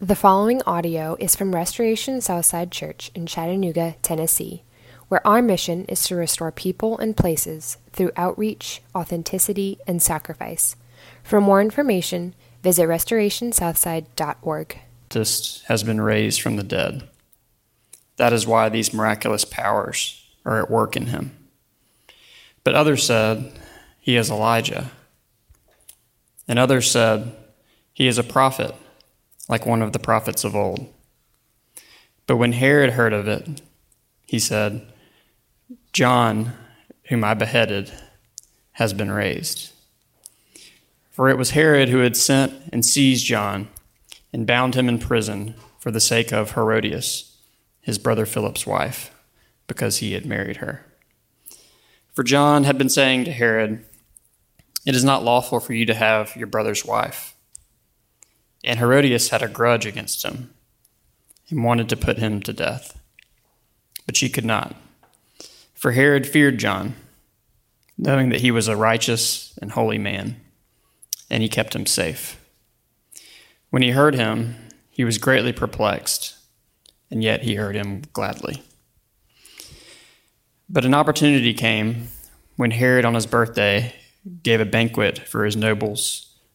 The following audio is from Restoration Southside Church in Chattanooga, Tennessee, where our mission is to restore people and places through outreach, authenticity, and sacrifice. For more information, visit restorationsouthside.org. This has been raised from the dead. That is why these miraculous powers are at work in him. But others said, He is Elijah. And others said, He is a prophet like one of the prophets of old. But when Herod heard of it, he said, John, whom I beheaded, has been raised. For it was Herod who had sent and seized John and bound him in prison for the sake of Herodias, his brother Philip's wife, because he had married her. For John had been saying to Herod, It is not lawful for you to have your brother's wife. And Herodias had a grudge against him and wanted to put him to death. But she could not. For Herod feared John, knowing that he was a righteous and holy man, and he kept him safe. When he heard him, he was greatly perplexed, and yet he heard him gladly. But an opportunity came when Herod, on his birthday, gave a banquet for his nobles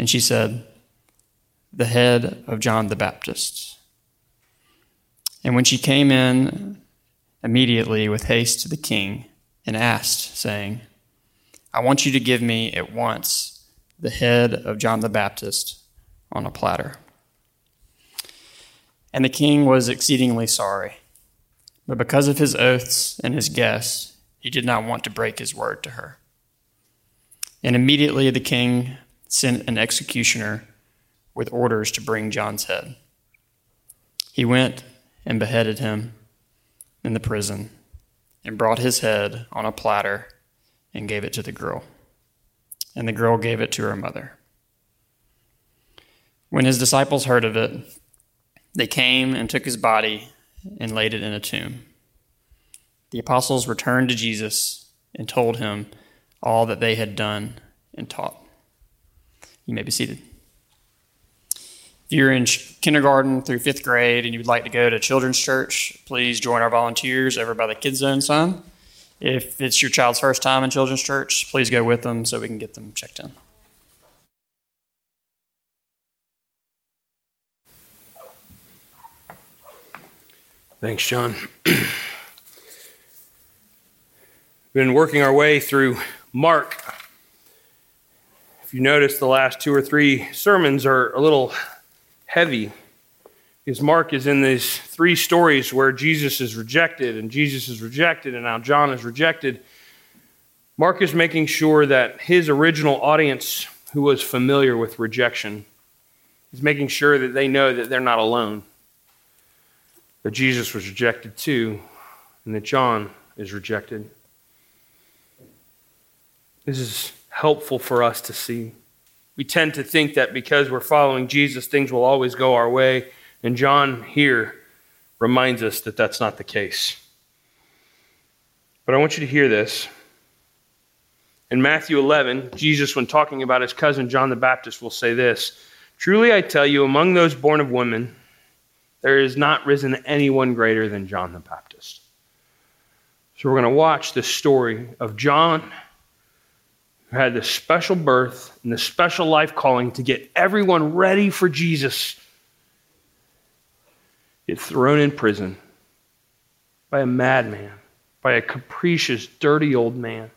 And she said, The head of John the Baptist. And when she came in immediately with haste to the king and asked, saying, I want you to give me at once the head of John the Baptist on a platter. And the king was exceedingly sorry. But because of his oaths and his guests, he did not want to break his word to her. And immediately the king sent an executioner with orders to bring John's head. He went and beheaded him in the prison and brought his head on a platter and gave it to the girl. And the girl gave it to her mother. When his disciples heard of it, they came and took his body and laid it in a tomb. The apostles returned to Jesus and told him all that they had done and taught. You may be seated. If you're in kindergarten through fifth grade and you'd like to go to children's church, please join our volunteers over by the Kids Zone sign. If it's your child's first time in children's church, please go with them so we can get them checked in. Thanks, John. We've been working our way through Mark if you notice, the last two or three sermons are a little heavy. Because Mark is in these three stories where Jesus is rejected, and Jesus is rejected, and now John is rejected. Mark is making sure that his original audience, who was familiar with rejection, is making sure that they know that they're not alone. That Jesus was rejected too, and that John is rejected. This is helpful for us to see. We tend to think that because we're following Jesus, things will always go our way. And John here reminds us that that's not the case. But I want you to hear this. In Matthew 11, Jesus, when talking about his cousin John the Baptist, will say this Truly I tell you, among those born of women, there is not risen anyone greater than John the Baptist. So we're going to watch the story of John who had this special birth and this special life calling to get everyone ready for Jesus, get thrown in prison by a madman, by a capricious, dirty old man.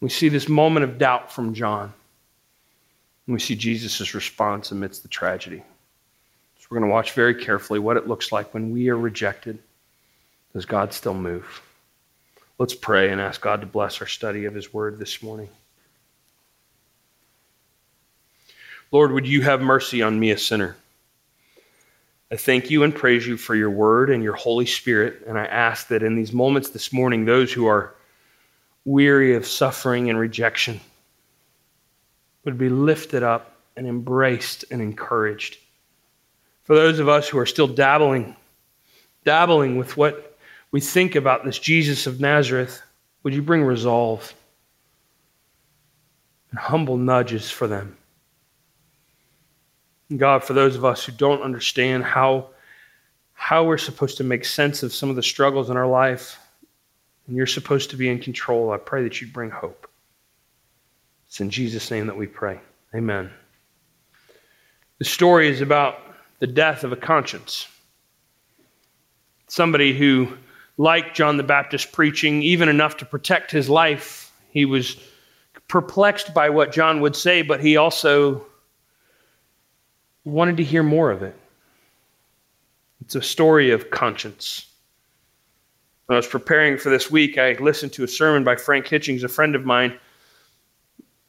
We see this moment of doubt from John. And we see Jesus' response amidst the tragedy. So we're going to watch very carefully what it looks like when we are rejected. Does God still move? Let's pray and ask God to bless our study of His Word this morning. Lord, would you have mercy on me, a sinner? I thank you and praise you for your word and your Holy Spirit. And I ask that in these moments this morning, those who are weary of suffering and rejection would be lifted up and embraced and encouraged. For those of us who are still dabbling, dabbling with what we think about this Jesus of Nazareth, would you bring resolve and humble nudges for them? God, for those of us who don't understand how, how we're supposed to make sense of some of the struggles in our life, and you're supposed to be in control, I pray that you'd bring hope. It's in Jesus' name that we pray. Amen. The story is about the death of a conscience. Somebody who, like John the Baptist preaching, even enough to protect his life, he was perplexed by what John would say, but he also wanted to hear more of it. It's a story of conscience. When I was preparing for this week, I listened to a sermon by Frank Hitchings, a friend of mine,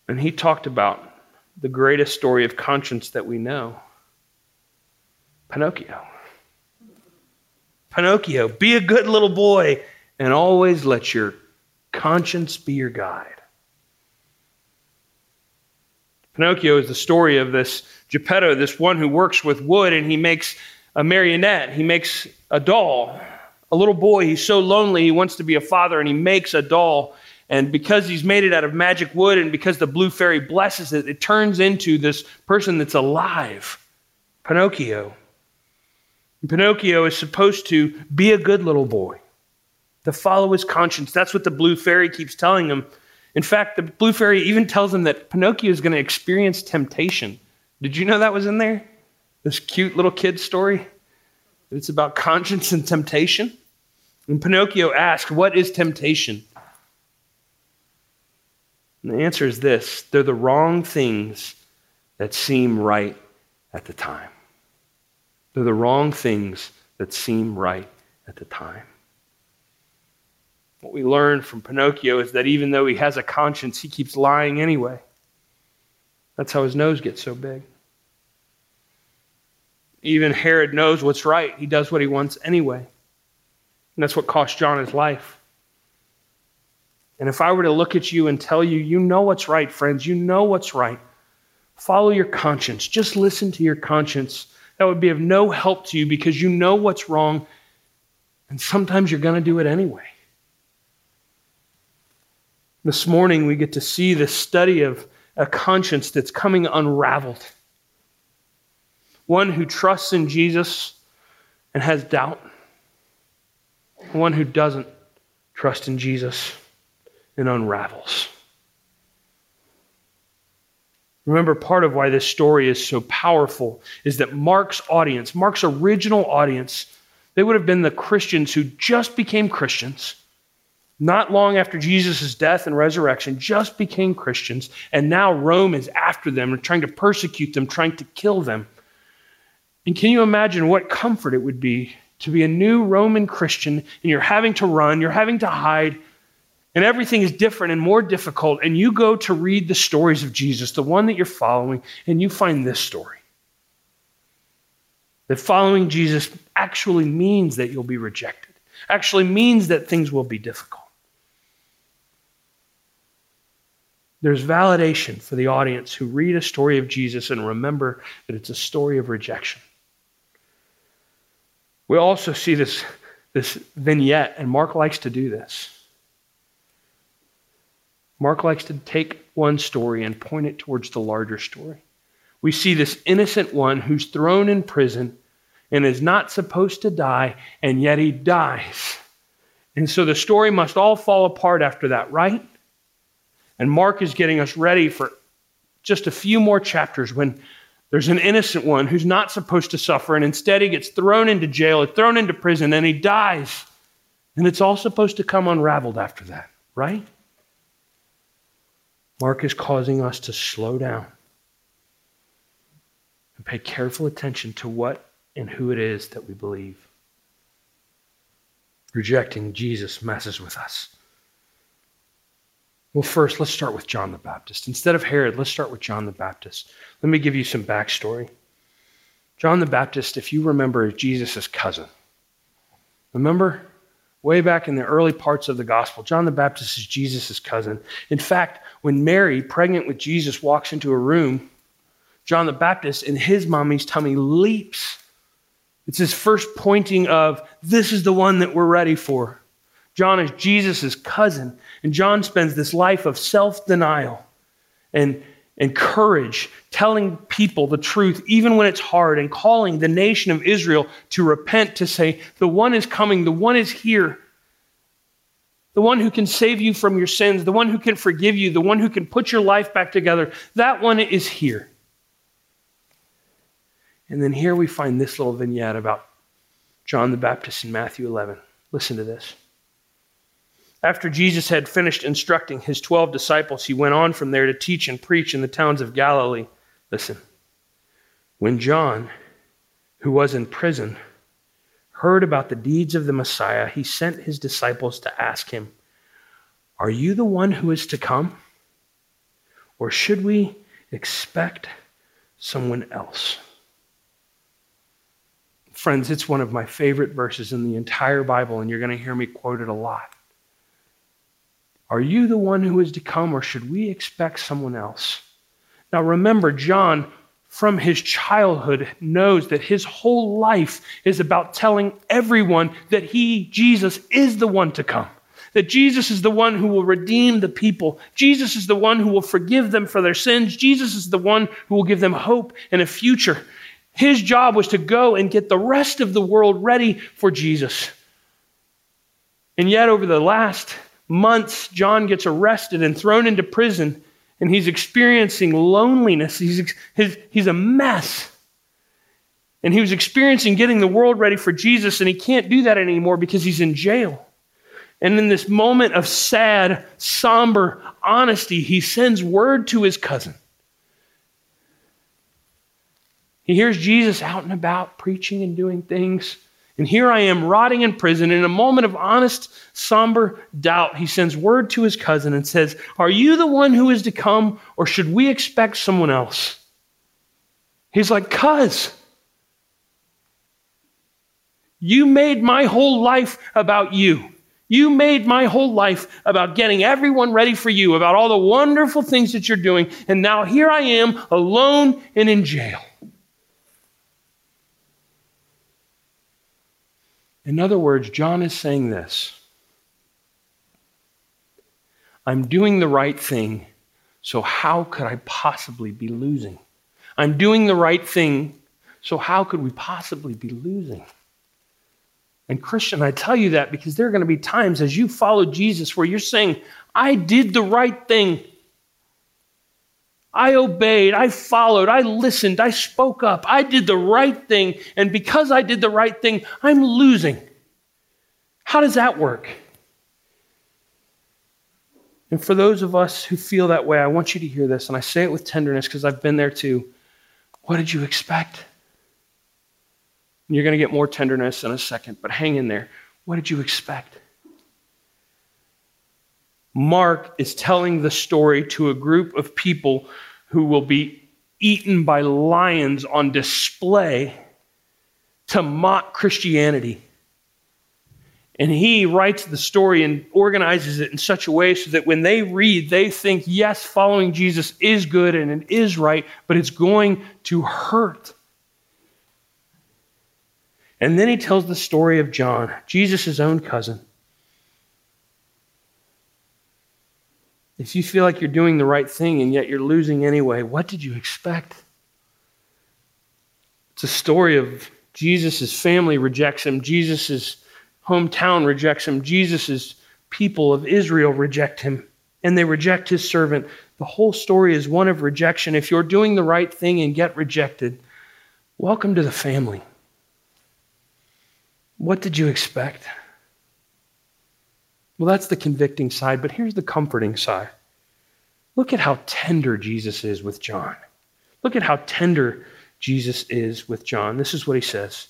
and he talked about the greatest story of conscience that we know Pinocchio. Pinocchio, be a good little boy and always let your conscience be your guide. Pinocchio is the story of this Geppetto, this one who works with wood and he makes a marionette, he makes a doll. A little boy, he's so lonely, he wants to be a father, and he makes a doll. And because he's made it out of magic wood and because the blue fairy blesses it, it turns into this person that's alive Pinocchio. Pinocchio is supposed to be a good little boy, to follow his conscience. That's what the blue fairy keeps telling him. In fact, the blue fairy even tells him that Pinocchio is going to experience temptation. Did you know that was in there? This cute little kid story? It's about conscience and temptation. And Pinocchio asked, What is temptation? And the answer is this they're the wrong things that seem right at the time. They're the wrong things that seem right at the time. What we learn from Pinocchio is that even though he has a conscience, he keeps lying anyway. That's how his nose gets so big. Even Herod knows what's right. He does what he wants anyway. And that's what cost John his life. And if I were to look at you and tell you, you know what's right, friends, you know what's right, follow your conscience. Just listen to your conscience. That would be of no help to you because you know what's wrong, and sometimes you're going to do it anyway. This morning, we get to see the study of a conscience that's coming unraveled. One who trusts in Jesus and has doubt. One who doesn't trust in Jesus and unravels. Remember, part of why this story is so powerful is that Mark's audience, Mark's original audience, they would have been the Christians who just became Christians not long after Jesus' death and resurrection, just became Christians, and now Rome is after them and trying to persecute them, trying to kill them. And can you imagine what comfort it would be to be a new Roman Christian and you're having to run, you're having to hide, and everything is different and more difficult, and you go to read the stories of Jesus, the one that you're following, and you find this story. That following Jesus actually means that you'll be rejected, actually means that things will be difficult. There's validation for the audience who read a story of Jesus and remember that it's a story of rejection. We also see this, this vignette, and Mark likes to do this. Mark likes to take one story and point it towards the larger story. We see this innocent one who's thrown in prison and is not supposed to die, and yet he dies. And so the story must all fall apart after that, right? And Mark is getting us ready for just a few more chapters when there's an innocent one who's not supposed to suffer, and instead he gets thrown into jail, or thrown into prison, and he dies. And it's all supposed to come unraveled after that, right? Mark is causing us to slow down and pay careful attention to what and who it is that we believe. Rejecting Jesus messes with us. Well, first, let's start with John the Baptist. Instead of Herod, let's start with John the Baptist. Let me give you some backstory. John the Baptist, if you remember, is Jesus' cousin. Remember? Way back in the early parts of the gospel, John the Baptist is Jesus' cousin. In fact, when Mary, pregnant with Jesus, walks into a room, John the Baptist in his mommy's tummy leaps. It's his first pointing of, this is the one that we're ready for. John is Jesus' cousin, and John spends this life of self denial and, and courage, telling people the truth even when it's hard, and calling the nation of Israel to repent, to say, The one is coming, the one is here. The one who can save you from your sins, the one who can forgive you, the one who can put your life back together, that one is here. And then here we find this little vignette about John the Baptist in Matthew 11. Listen to this. After Jesus had finished instructing his 12 disciples, he went on from there to teach and preach in the towns of Galilee. Listen. When John, who was in prison, heard about the deeds of the Messiah, he sent his disciples to ask him, Are you the one who is to come? Or should we expect someone else? Friends, it's one of my favorite verses in the entire Bible, and you're going to hear me quote it a lot. Are you the one who is to come, or should we expect someone else? Now remember, John, from his childhood, knows that his whole life is about telling everyone that he, Jesus, is the one to come. That Jesus is the one who will redeem the people. Jesus is the one who will forgive them for their sins. Jesus is the one who will give them hope and a future. His job was to go and get the rest of the world ready for Jesus. And yet, over the last months, John gets arrested and thrown into prison, and he's experiencing loneliness. He's, his, he's a mess. And he was experiencing getting the world ready for Jesus, and he can't do that anymore because he's in jail. And in this moment of sad, somber honesty, he sends word to his cousin. He hears Jesus out and about preaching and doing things. And here I am rotting in prison. In a moment of honest, somber doubt, he sends word to his cousin and says, Are you the one who is to come, or should we expect someone else? He's like, Cuz, you made my whole life about you. You made my whole life about getting everyone ready for you, about all the wonderful things that you're doing. And now here I am, alone and in jail. In other words, John is saying this I'm doing the right thing, so how could I possibly be losing? I'm doing the right thing, so how could we possibly be losing? And, Christian, I tell you that because there are going to be times as you follow Jesus where you're saying, I did the right thing. I obeyed, I followed, I listened, I spoke up, I did the right thing, and because I did the right thing, I'm losing. How does that work? And for those of us who feel that way, I want you to hear this, and I say it with tenderness because I've been there too. What did you expect? You're going to get more tenderness in a second, but hang in there. What did you expect? Mark is telling the story to a group of people who will be eaten by lions on display to mock Christianity. And he writes the story and organizes it in such a way so that when they read, they think, yes, following Jesus is good and it is right, but it's going to hurt. And then he tells the story of John, Jesus' own cousin If you feel like you're doing the right thing and yet you're losing anyway, what did you expect? It's a story of Jesus' family rejects him, Jesus' hometown rejects him, Jesus' people of Israel reject him, and they reject his servant. The whole story is one of rejection. If you're doing the right thing and get rejected, welcome to the family. What did you expect? Well, that's the convicting side, but here's the comforting side. Look at how tender Jesus is with John. Look at how tender Jesus is with John. This is what he says.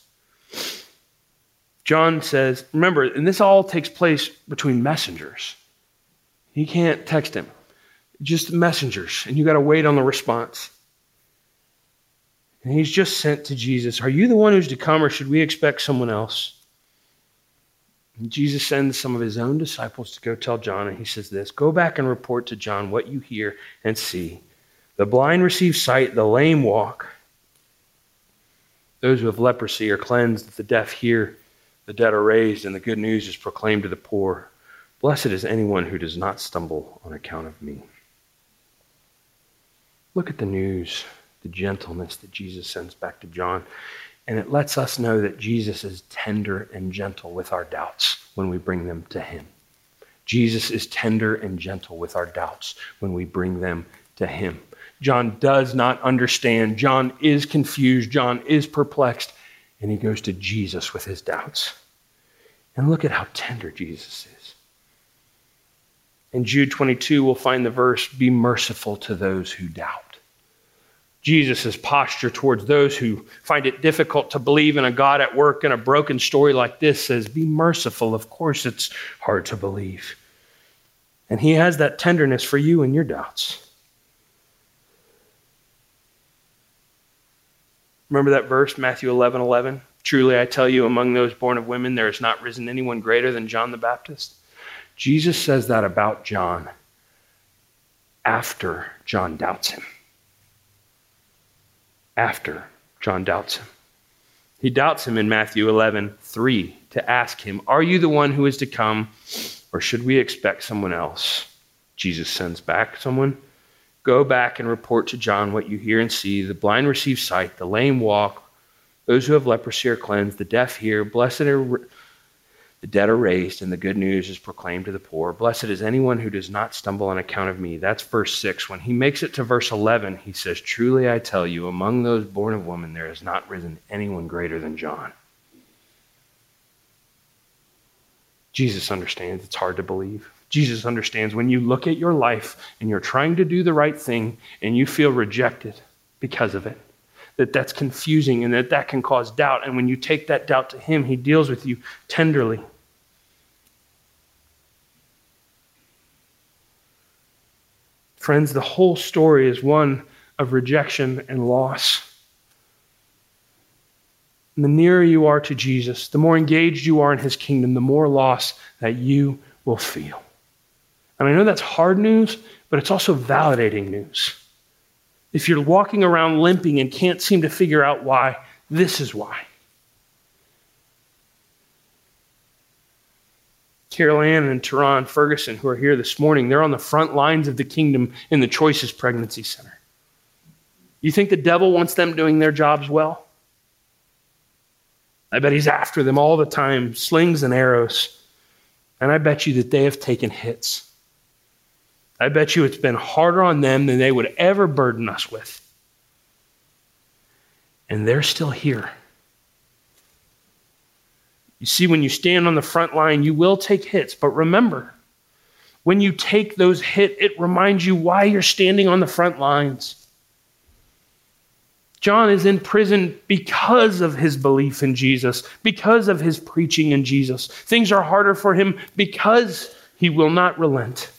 John says, remember, and this all takes place between messengers. He can't text him, just messengers, and you got to wait on the response. And he's just sent to Jesus. Are you the one who's to come, or should we expect someone else? Jesus sends some of his own disciples to go tell John, and he says this Go back and report to John what you hear and see. The blind receive sight, the lame walk. Those who have leprosy are cleansed, the deaf hear, the dead are raised, and the good news is proclaimed to the poor. Blessed is anyone who does not stumble on account of me. Look at the news, the gentleness that Jesus sends back to John. And it lets us know that Jesus is tender and gentle with our doubts when we bring them to Him. Jesus is tender and gentle with our doubts when we bring them to Him. John does not understand. John is confused. John is perplexed. And he goes to Jesus with his doubts. And look at how tender Jesus is. In Jude 22, we'll find the verse Be merciful to those who doubt. Jesus' posture towards those who find it difficult to believe in a God at work in a broken story like this says, Be merciful. Of course, it's hard to believe. And he has that tenderness for you and your doubts. Remember that verse, Matthew 11 11? Truly, I tell you, among those born of women, there has not risen anyone greater than John the Baptist. Jesus says that about John after John doubts him. After John doubts him. He doubts him in Matthew 11 3 to ask him, Are you the one who is to come, or should we expect someone else? Jesus sends back someone Go back and report to John what you hear and see. The blind receive sight, the lame walk, those who have leprosy are cleansed, the deaf hear. Blessed are the dead are raised, and the good news is proclaimed to the poor. Blessed is anyone who does not stumble on account of me. That's verse 6. When he makes it to verse 11, he says, Truly I tell you, among those born of woman, there has not risen anyone greater than John. Jesus understands it's hard to believe. Jesus understands when you look at your life and you're trying to do the right thing and you feel rejected because of it, that that's confusing and that that can cause doubt. And when you take that doubt to Him, He deals with you tenderly. Friends, the whole story is one of rejection and loss. And the nearer you are to Jesus, the more engaged you are in His kingdom, the more loss that you will feel. And I know that's hard news, but it's also validating news. If you're walking around limping and can't seem to figure out why, this is why. Carol Ann and Tehran Ferguson, who are here this morning, they're on the front lines of the kingdom in the Choices Pregnancy Center. You think the devil wants them doing their jobs well? I bet he's after them all the time, slings and arrows. And I bet you that they have taken hits. I bet you it's been harder on them than they would ever burden us with. And they're still here. You see, when you stand on the front line, you will take hits, but remember, when you take those hits, it reminds you why you're standing on the front lines. John is in prison because of his belief in Jesus, because of his preaching in Jesus. Things are harder for him because he will not relent.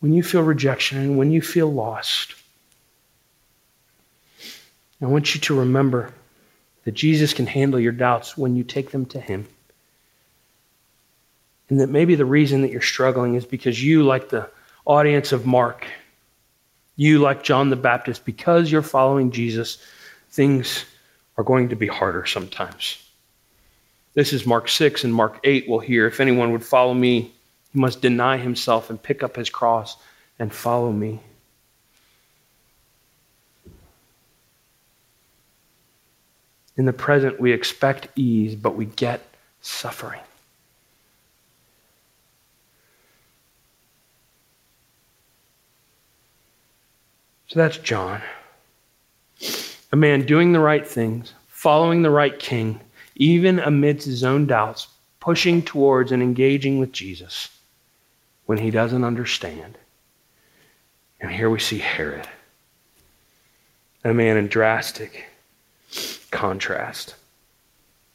when you feel rejection and when you feel lost, I want you to remember that Jesus can handle your doubts when you take them to Him. And that maybe the reason that you're struggling is because you, like the audience of Mark, you, like John the Baptist, because you're following Jesus, things are going to be harder sometimes. This is Mark 6 and Mark 8. We'll hear if anyone would follow me, he must deny himself and pick up his cross and follow me. In the present, we expect ease, but we get suffering. So that's John. A man doing the right things, following the right king, even amidst his own doubts, pushing towards and engaging with Jesus when he doesn't understand. And here we see Herod, a man in drastic contrast.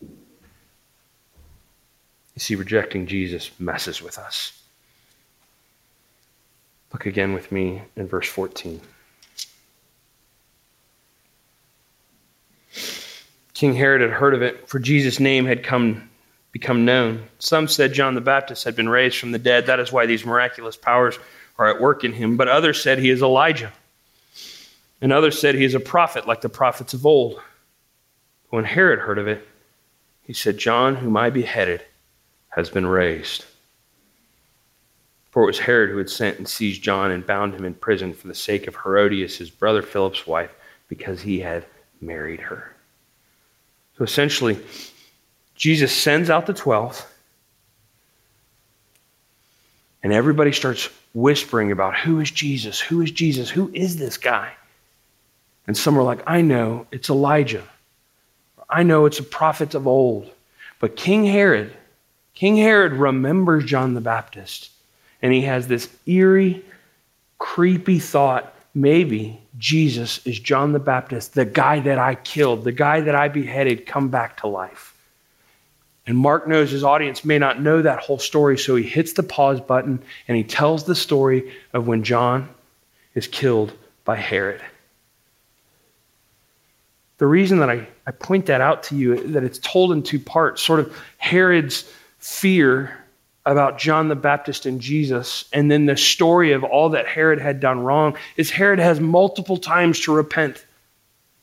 You see, rejecting Jesus messes with us. Look again with me in verse 14. King Herod had heard of it, for Jesus' name had come become known. Some said John the Baptist had been raised from the dead. That is why these miraculous powers are at work in him. But others said he is Elijah. And others said he is a prophet, like the prophets of old. When Herod heard of it, he said, John, whom I beheaded, has been raised. For it was Herod who had sent and seized John and bound him in prison for the sake of Herodias, his brother Philip's wife, because he had married her. So essentially, Jesus sends out the 12, and everybody starts whispering about who is Jesus? Who is Jesus? Who is this guy? And some are like, I know, it's Elijah. I know it's a prophet of old. But King Herod, King Herod remembers John the Baptist, and he has this eerie, creepy thought maybe Jesus is John the Baptist, the guy that I killed, the guy that I beheaded, come back to life. And Mark knows his audience may not know that whole story, so he hits the pause button and he tells the story of when John is killed by Herod. The reason that I, I point that out to you, that it's told in two parts, sort of Herod's fear about John the Baptist and Jesus, and then the story of all that Herod had done wrong, is Herod has multiple times to repent.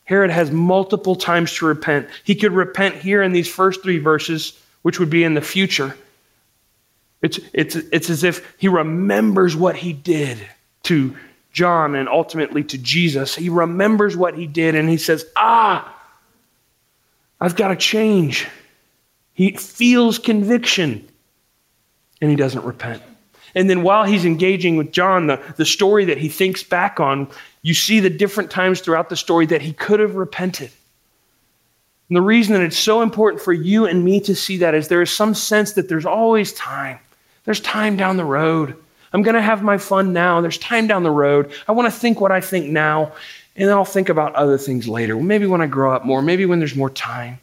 Herod has multiple times to repent. He could repent here in these first three verses, which would be in the future. It's, it's, it's as if he remembers what he did to John and ultimately to Jesus. He remembers what he did and he says, Ah, I've got to change. He feels conviction and he doesn't repent. And then while he's engaging with John, the, the story that he thinks back on, you see the different times throughout the story that he could have repented. And the reason that it's so important for you and me to see that is there is some sense that there's always time. There's time down the road. I'm going to have my fun now. There's time down the road. I want to think what I think now, and then I'll think about other things later. Maybe when I grow up more, maybe when there's more time.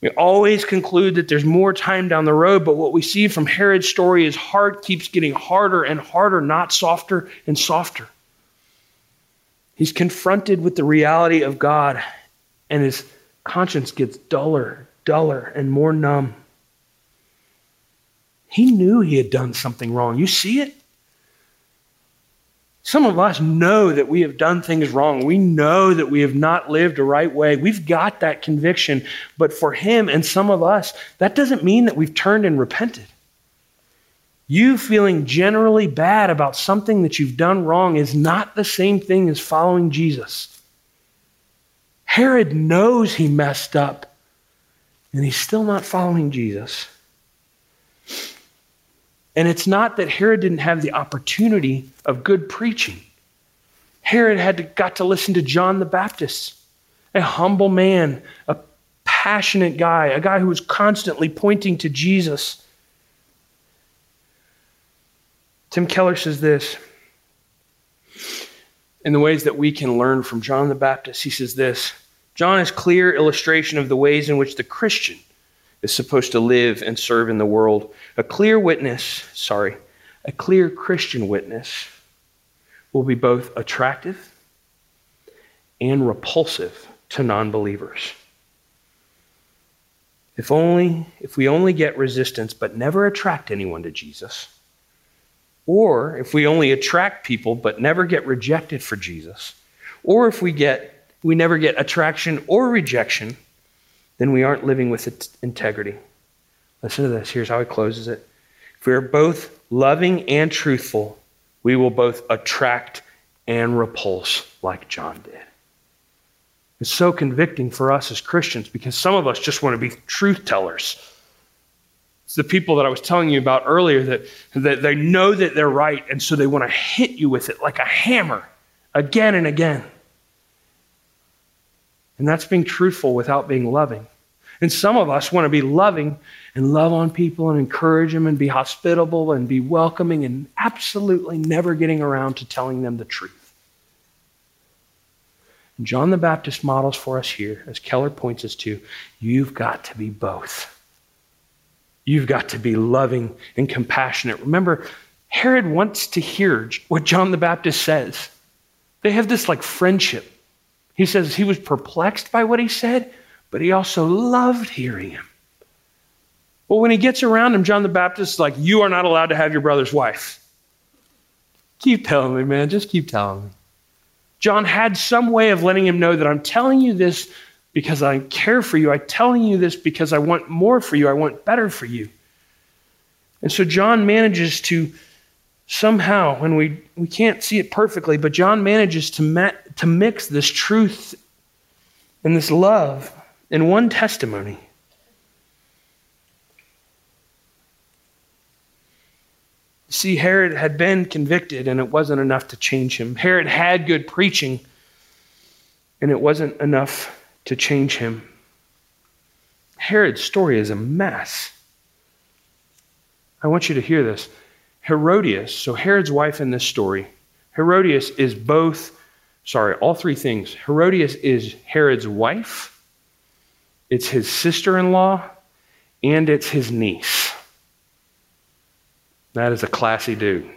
We always conclude that there's more time down the road, but what we see from Herod's story is heart keeps getting harder and harder, not softer and softer. He's confronted with the reality of God, and his conscience gets duller, duller, and more numb. He knew he had done something wrong. You see it? Some of us know that we have done things wrong. We know that we have not lived a right way. We've got that conviction. But for him and some of us, that doesn't mean that we've turned and repented. You feeling generally bad about something that you've done wrong is not the same thing as following Jesus. Herod knows he messed up, and he's still not following Jesus. And it's not that Herod didn't have the opportunity of good preaching. Herod had to, got to listen to John the Baptist, a humble man, a passionate guy, a guy who was constantly pointing to Jesus. Tim Keller says this in the ways that we can learn from John the Baptist. He says this John is clear illustration of the ways in which the Christian is supposed to live and serve in the world. A clear witness, sorry, a clear Christian witness will be both attractive and repulsive to non-believers. If only if we only get resistance but never attract anyone to Jesus, or if we only attract people but never get rejected for Jesus, or if we get we never get attraction or rejection, then we aren't living with integrity. Listen to this. Here's how he closes it. If we are both loving and truthful, we will both attract and repulse like John did. It's so convicting for us as Christians because some of us just want to be truth tellers. It's the people that I was telling you about earlier that, that they know that they're right, and so they want to hit you with it like a hammer again and again. And that's being truthful without being loving. And some of us want to be loving and love on people and encourage them and be hospitable and be welcoming and absolutely never getting around to telling them the truth. And John the Baptist models for us here, as Keller points us to, you've got to be both. You've got to be loving and compassionate. Remember, Herod wants to hear what John the Baptist says. They have this like friendship. He says he was perplexed by what he said, but he also loved hearing him. Well, when he gets around him, John the Baptist is like, You are not allowed to have your brother's wife. Keep telling me, man. Just keep telling me. John had some way of letting him know that I'm telling you this because I care for you. I'm telling you this because I want more for you. I want better for you. And so John manages to somehow, and we, we can't see it perfectly, but John manages to, to mix this truth and this love in one testimony. See, Herod had been convicted, and it wasn't enough to change him. Herod had good preaching, and it wasn't enough to change him. Herod's story is a mess. I want you to hear this. Herodias, so Herod's wife in this story, Herodias is both, sorry, all three things. Herodias is Herod's wife, it's his sister in law, and it's his niece. That is a classy dude.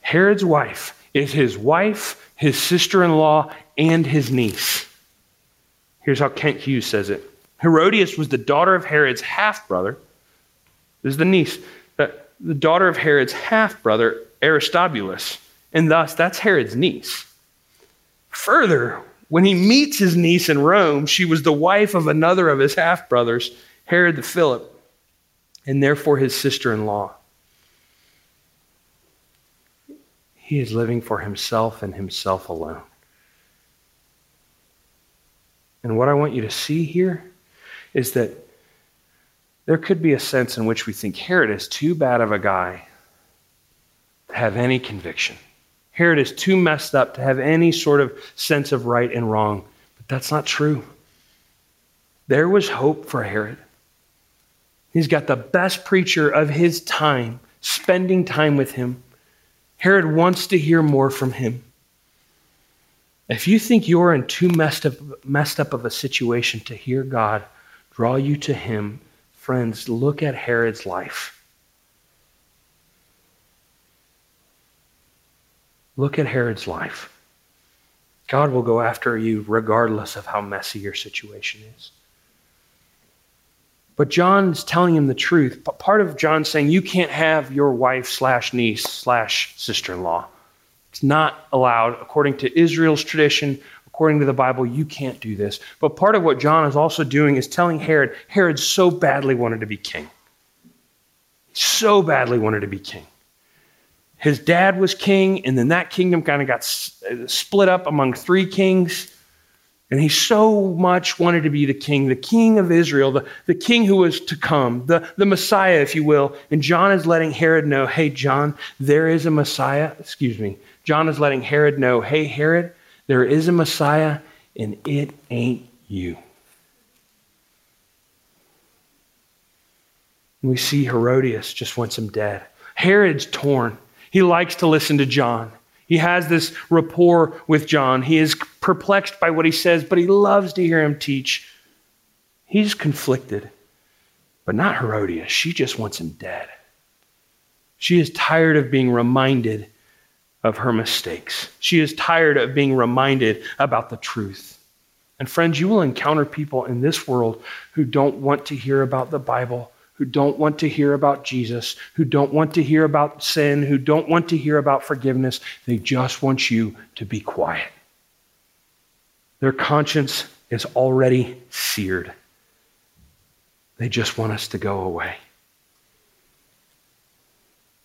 Herod's wife is his wife, his sister in law, and his niece. Here's how Kent Hughes says it Herodias was the daughter of Herod's half brother. This is the niece, uh, the daughter of Herod's half brother, Aristobulus, and thus that's Herod's niece. Further, when he meets his niece in Rome, she was the wife of another of his half brothers, Herod the Philip, and therefore his sister in law. He is living for himself and himself alone. And what I want you to see here is that there could be a sense in which we think Herod is too bad of a guy to have any conviction. Herod is too messed up to have any sort of sense of right and wrong. But that's not true. There was hope for Herod. He's got the best preacher of his time spending time with him. Herod wants to hear more from him. If you think you're in too messed up, messed up of a situation to hear God draw you to him, friends, look at Herod's life. Look at Herod's life. God will go after you regardless of how messy your situation is. But John's telling him the truth. But part of John saying you can't have your wife slash niece slash sister in law. It's not allowed according to Israel's tradition, according to the Bible. You can't do this. But part of what John is also doing is telling Herod, Herod so badly wanted to be king. So badly wanted to be king. His dad was king, and then that kingdom kind of got uh, split up among three kings. And he so much wanted to be the king, the king of Israel, the, the king who was to come, the, the Messiah, if you will. And John is letting Herod know, hey, John, there is a Messiah. Excuse me. John is letting Herod know, hey, Herod, there is a Messiah, and it ain't you. We see Herodias just wants him dead. Herod's torn. He likes to listen to John. He has this rapport with John. He is perplexed by what he says, but he loves to hear him teach. He's conflicted, but not Herodias. She just wants him dead. She is tired of being reminded of her mistakes. She is tired of being reminded about the truth. And friends, you will encounter people in this world who don't want to hear about the Bible who don't want to hear about Jesus, who don't want to hear about sin, who don't want to hear about forgiveness. They just want you to be quiet. Their conscience is already seared. They just want us to go away.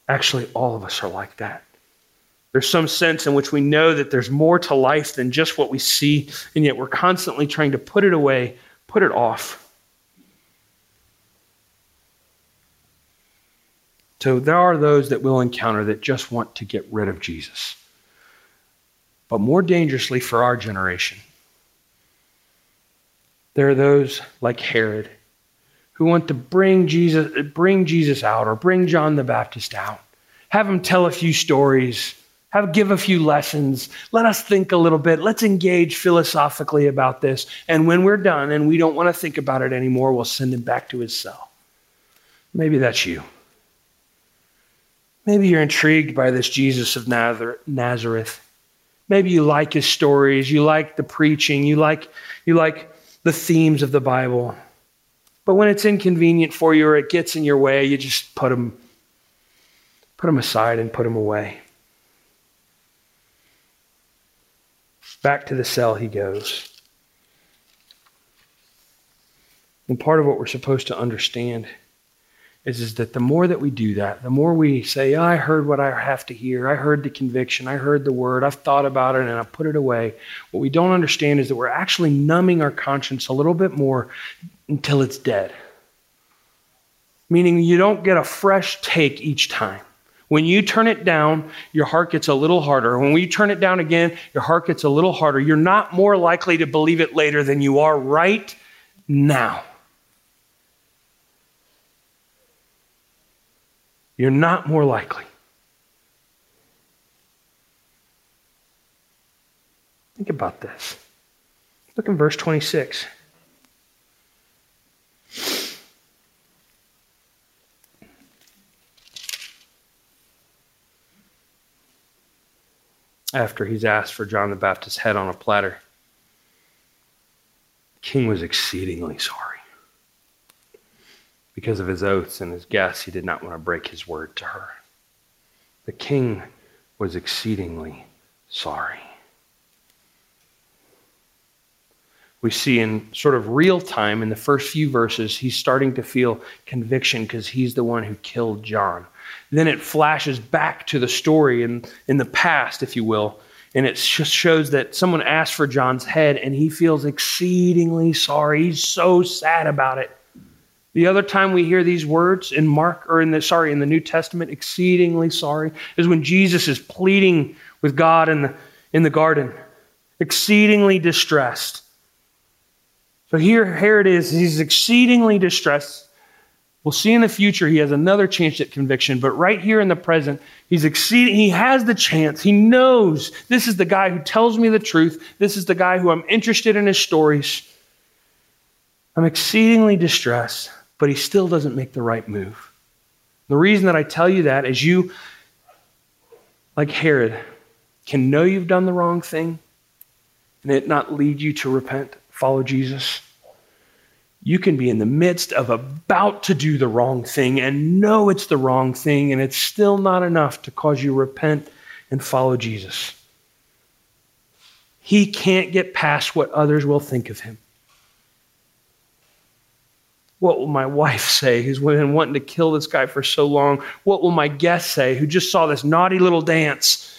Actually, all of us are like that. There's some sense in which we know that there's more to life than just what we see, and yet we're constantly trying to put it away, put it off. So there are those that we'll encounter that just want to get rid of Jesus. But more dangerously for our generation, there are those like Herod who want to bring Jesus, bring Jesus out or bring John the Baptist out. Have him tell a few stories, have give a few lessons. Let us think a little bit. Let's engage philosophically about this. And when we're done and we don't want to think about it anymore, we'll send him back to his cell. Maybe that's you. Maybe you're intrigued by this Jesus of Nazareth. Maybe you like his stories, you like the preaching, you like, you like the themes of the Bible. But when it's inconvenient for you or it gets in your way, you just put them, put them aside and put them away. Back to the cell he goes. And part of what we're supposed to understand is, is that the more that we do that, the more we say, I heard what I have to hear. I heard the conviction. I heard the word. I've thought about it and I put it away. What we don't understand is that we're actually numbing our conscience a little bit more until it's dead. Meaning you don't get a fresh take each time. When you turn it down, your heart gets a little harder. When we turn it down again, your heart gets a little harder. You're not more likely to believe it later than you are right now. You're not more likely. Think about this. Look in verse 26. After he's asked for John the Baptist's head on a platter, the king was exceedingly sorry. Because of his oaths and his guests, he did not want to break his word to her. The king was exceedingly sorry. We see in sort of real time in the first few verses, he's starting to feel conviction because he's the one who killed John. Then it flashes back to the story in, in the past, if you will, and it just shows that someone asked for John's head and he feels exceedingly sorry. He's so sad about it. The other time we hear these words in Mark or in the sorry in the New Testament, exceedingly sorry, is when Jesus is pleading with God in the in the garden, exceedingly distressed. So here, here it is. He's exceedingly distressed. We'll see in the future he has another chance at conviction, but right here in the present, he's exceeding, he has the chance. He knows this is the guy who tells me the truth. This is the guy who I'm interested in his stories. I'm exceedingly distressed but he still doesn't make the right move. The reason that I tell you that is you, like Herod, can know you've done the wrong thing and it not lead you to repent, follow Jesus. You can be in the midst of about to do the wrong thing and know it's the wrong thing, and it's still not enough to cause you repent and follow Jesus. He can't get past what others will think of him. What will my wife say, who's been wanting to kill this guy for so long? What will my guest say, who just saw this naughty little dance?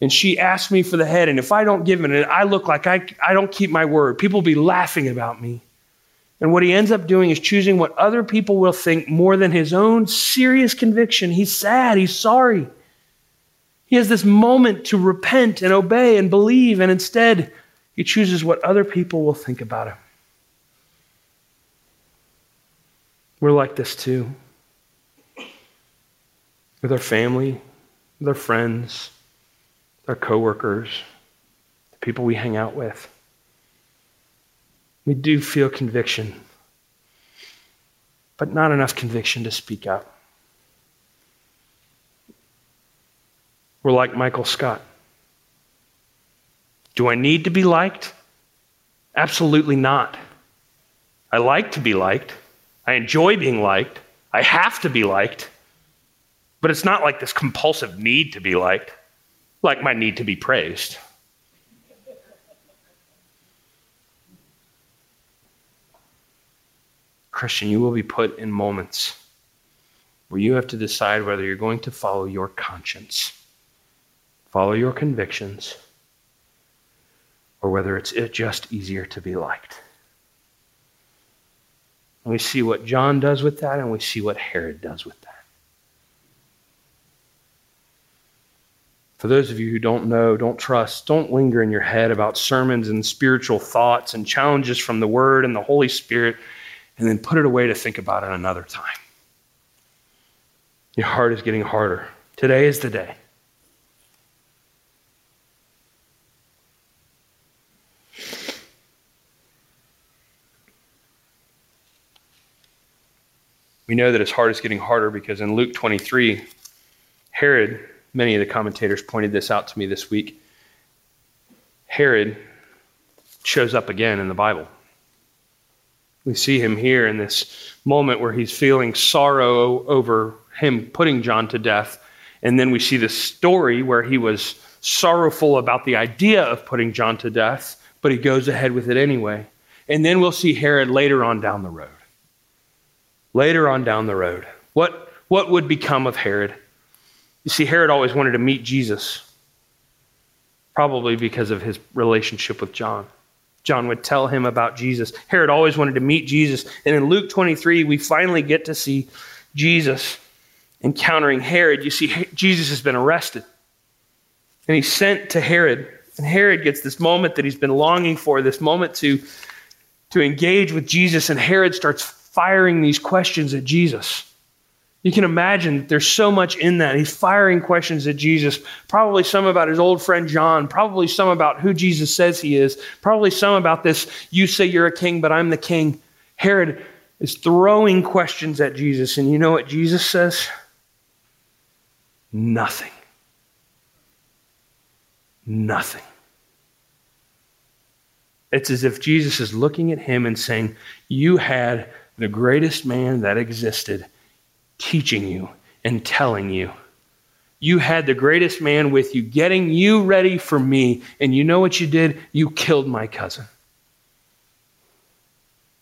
And she asked me for the head, and if I don't give it, I look like I, I don't keep my word. People will be laughing about me. And what he ends up doing is choosing what other people will think more than his own serious conviction. He's sad, he's sorry. He has this moment to repent and obey and believe, and instead, he chooses what other people will think about him. We're like this too. With our family, with our friends, our coworkers, the people we hang out with. We do feel conviction, but not enough conviction to speak up. We're like Michael Scott. Do I need to be liked? Absolutely not. I like to be liked. I enjoy being liked. I have to be liked. But it's not like this compulsive need to be liked, like my need to be praised. Christian, you will be put in moments where you have to decide whether you're going to follow your conscience, follow your convictions, or whether it's just easier to be liked. And we see what John does with that, and we see what Herod does with that. For those of you who don't know, don't trust, don't linger in your head about sermons and spiritual thoughts and challenges from the Word and the Holy Spirit, and then put it away to think about it another time. Your heart is getting harder. Today is the day. We know that his heart is getting harder because in Luke 23, Herod, many of the commentators pointed this out to me this week. Herod shows up again in the Bible. We see him here in this moment where he's feeling sorrow over him putting John to death. And then we see the story where he was sorrowful about the idea of putting John to death, but he goes ahead with it anyway. And then we'll see Herod later on down the road. Later on down the road. What, what would become of Herod? You see, Herod always wanted to meet Jesus, probably because of his relationship with John. John would tell him about Jesus. Herod always wanted to meet Jesus. And in Luke 23, we finally get to see Jesus encountering Herod. You see, Jesus has been arrested. And he's sent to Herod. And Herod gets this moment that he's been longing for, this moment to, to engage with Jesus. And Herod starts firing these questions at Jesus. You can imagine that there's so much in that. He's firing questions at Jesus, probably some about his old friend John, probably some about who Jesus says he is, probably some about this, you say you're a king, but I'm the king. Herod is throwing questions at Jesus, and you know what Jesus says? Nothing. Nothing. It's as if Jesus is looking at him and saying, You had the greatest man that existed teaching you and telling you. You had the greatest man with you, getting you ready for me. And you know what you did? You killed my cousin.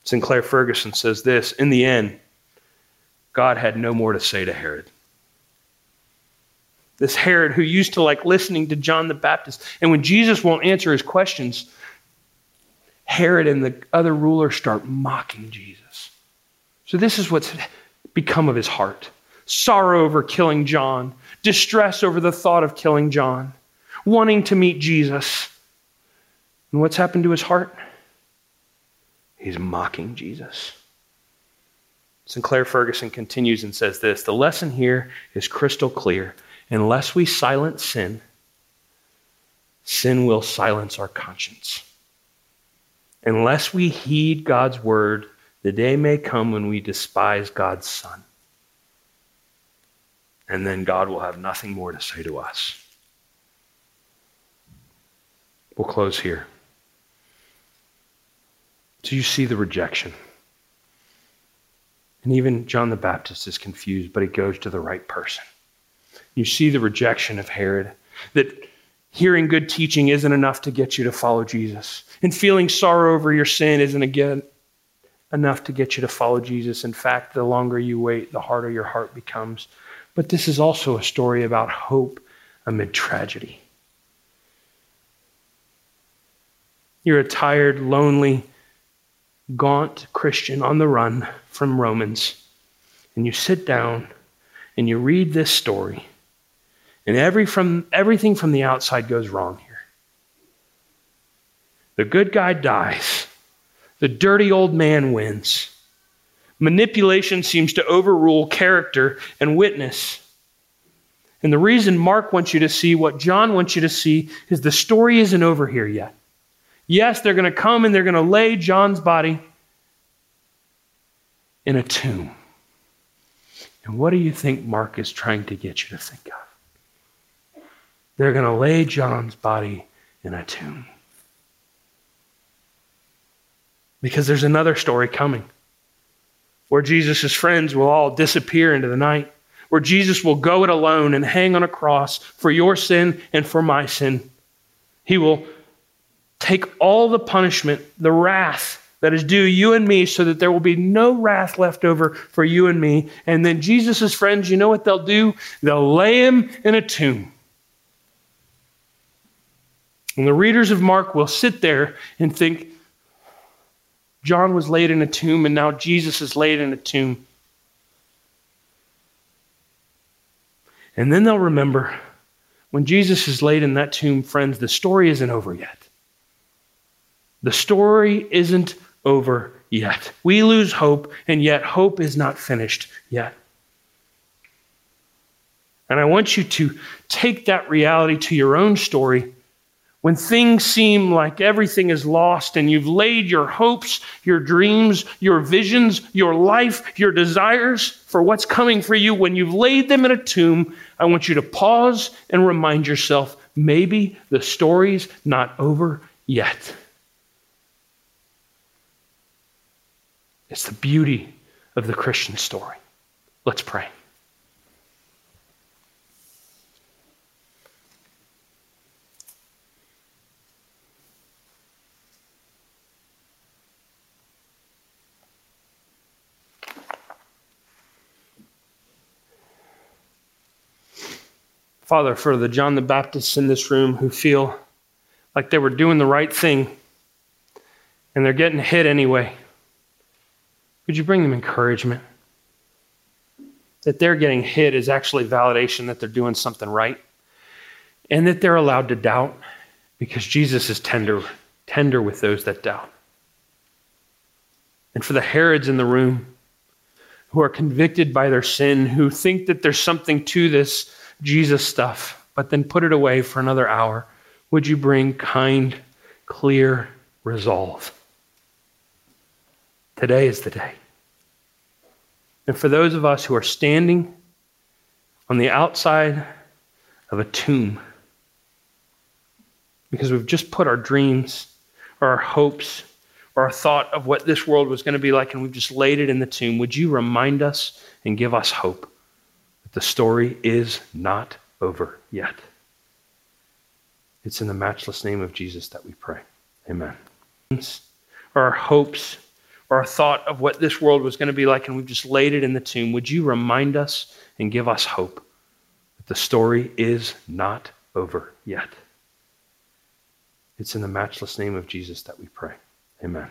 Sinclair Ferguson says this In the end, God had no more to say to Herod. This Herod who used to like listening to John the Baptist. And when Jesus won't answer his questions, Herod and the other rulers start mocking Jesus. So, this is what's become of his heart sorrow over killing John, distress over the thought of killing John, wanting to meet Jesus. And what's happened to his heart? He's mocking Jesus. Sinclair Ferguson continues and says this The lesson here is crystal clear. Unless we silence sin, sin will silence our conscience. Unless we heed God's word, the day may come when we despise God's Son. And then God will have nothing more to say to us. We'll close here. Do you see the rejection? And even John the Baptist is confused, but he goes to the right person. You see the rejection of Herod, that hearing good teaching isn't enough to get you to follow Jesus, and feeling sorrow over your sin isn't again enough to get you to follow Jesus. In fact, the longer you wait, the harder your heart becomes. But this is also a story about hope amid tragedy. You're a tired, lonely, gaunt Christian on the run from Romans, and you sit down and you read this story, and every from, everything from the outside goes wrong here. The good guy dies the dirty old man wins. Manipulation seems to overrule character and witness. And the reason Mark wants you to see what John wants you to see is the story isn't over here yet. Yes, they're going to come and they're going to lay John's body in a tomb. And what do you think Mark is trying to get you to think of? They're going to lay John's body in a tomb. Because there's another story coming where Jesus' friends will all disappear into the night, where Jesus will go it alone and hang on a cross for your sin and for my sin. He will take all the punishment, the wrath that is due you and me, so that there will be no wrath left over for you and me. And then Jesus' friends, you know what they'll do? They'll lay him in a tomb. And the readers of Mark will sit there and think, John was laid in a tomb, and now Jesus is laid in a tomb. And then they'll remember when Jesus is laid in that tomb, friends, the story isn't over yet. The story isn't over yet. We lose hope, and yet hope is not finished yet. And I want you to take that reality to your own story when things seem like everything is lost and you've laid your hopes, your dreams, your visions, your life, your desires for what's coming for you, when you've laid them in a tomb, I want you to pause and remind yourself maybe the story's not over yet. It's the beauty of the Christian story. Let's pray. Father, for the John the Baptists in this room who feel like they were doing the right thing and they're getting hit anyway, would you bring them encouragement? That they're getting hit is actually validation that they're doing something right and that they're allowed to doubt because Jesus is tender, tender with those that doubt. And for the Herods in the room who are convicted by their sin, who think that there's something to this Jesus stuff, but then put it away for another hour, would you bring kind, clear resolve? Today is the day. And for those of us who are standing on the outside of a tomb, because we've just put our dreams or our hopes or our thought of what this world was going to be like and we've just laid it in the tomb, would you remind us and give us hope? The story is not over yet. It's in the matchless name of Jesus that we pray. Amen. Our hopes our thought of what this world was going to be like, and we've just laid it in the tomb. Would you remind us and give us hope that the story is not over yet? It's in the matchless name of Jesus that we pray. Amen.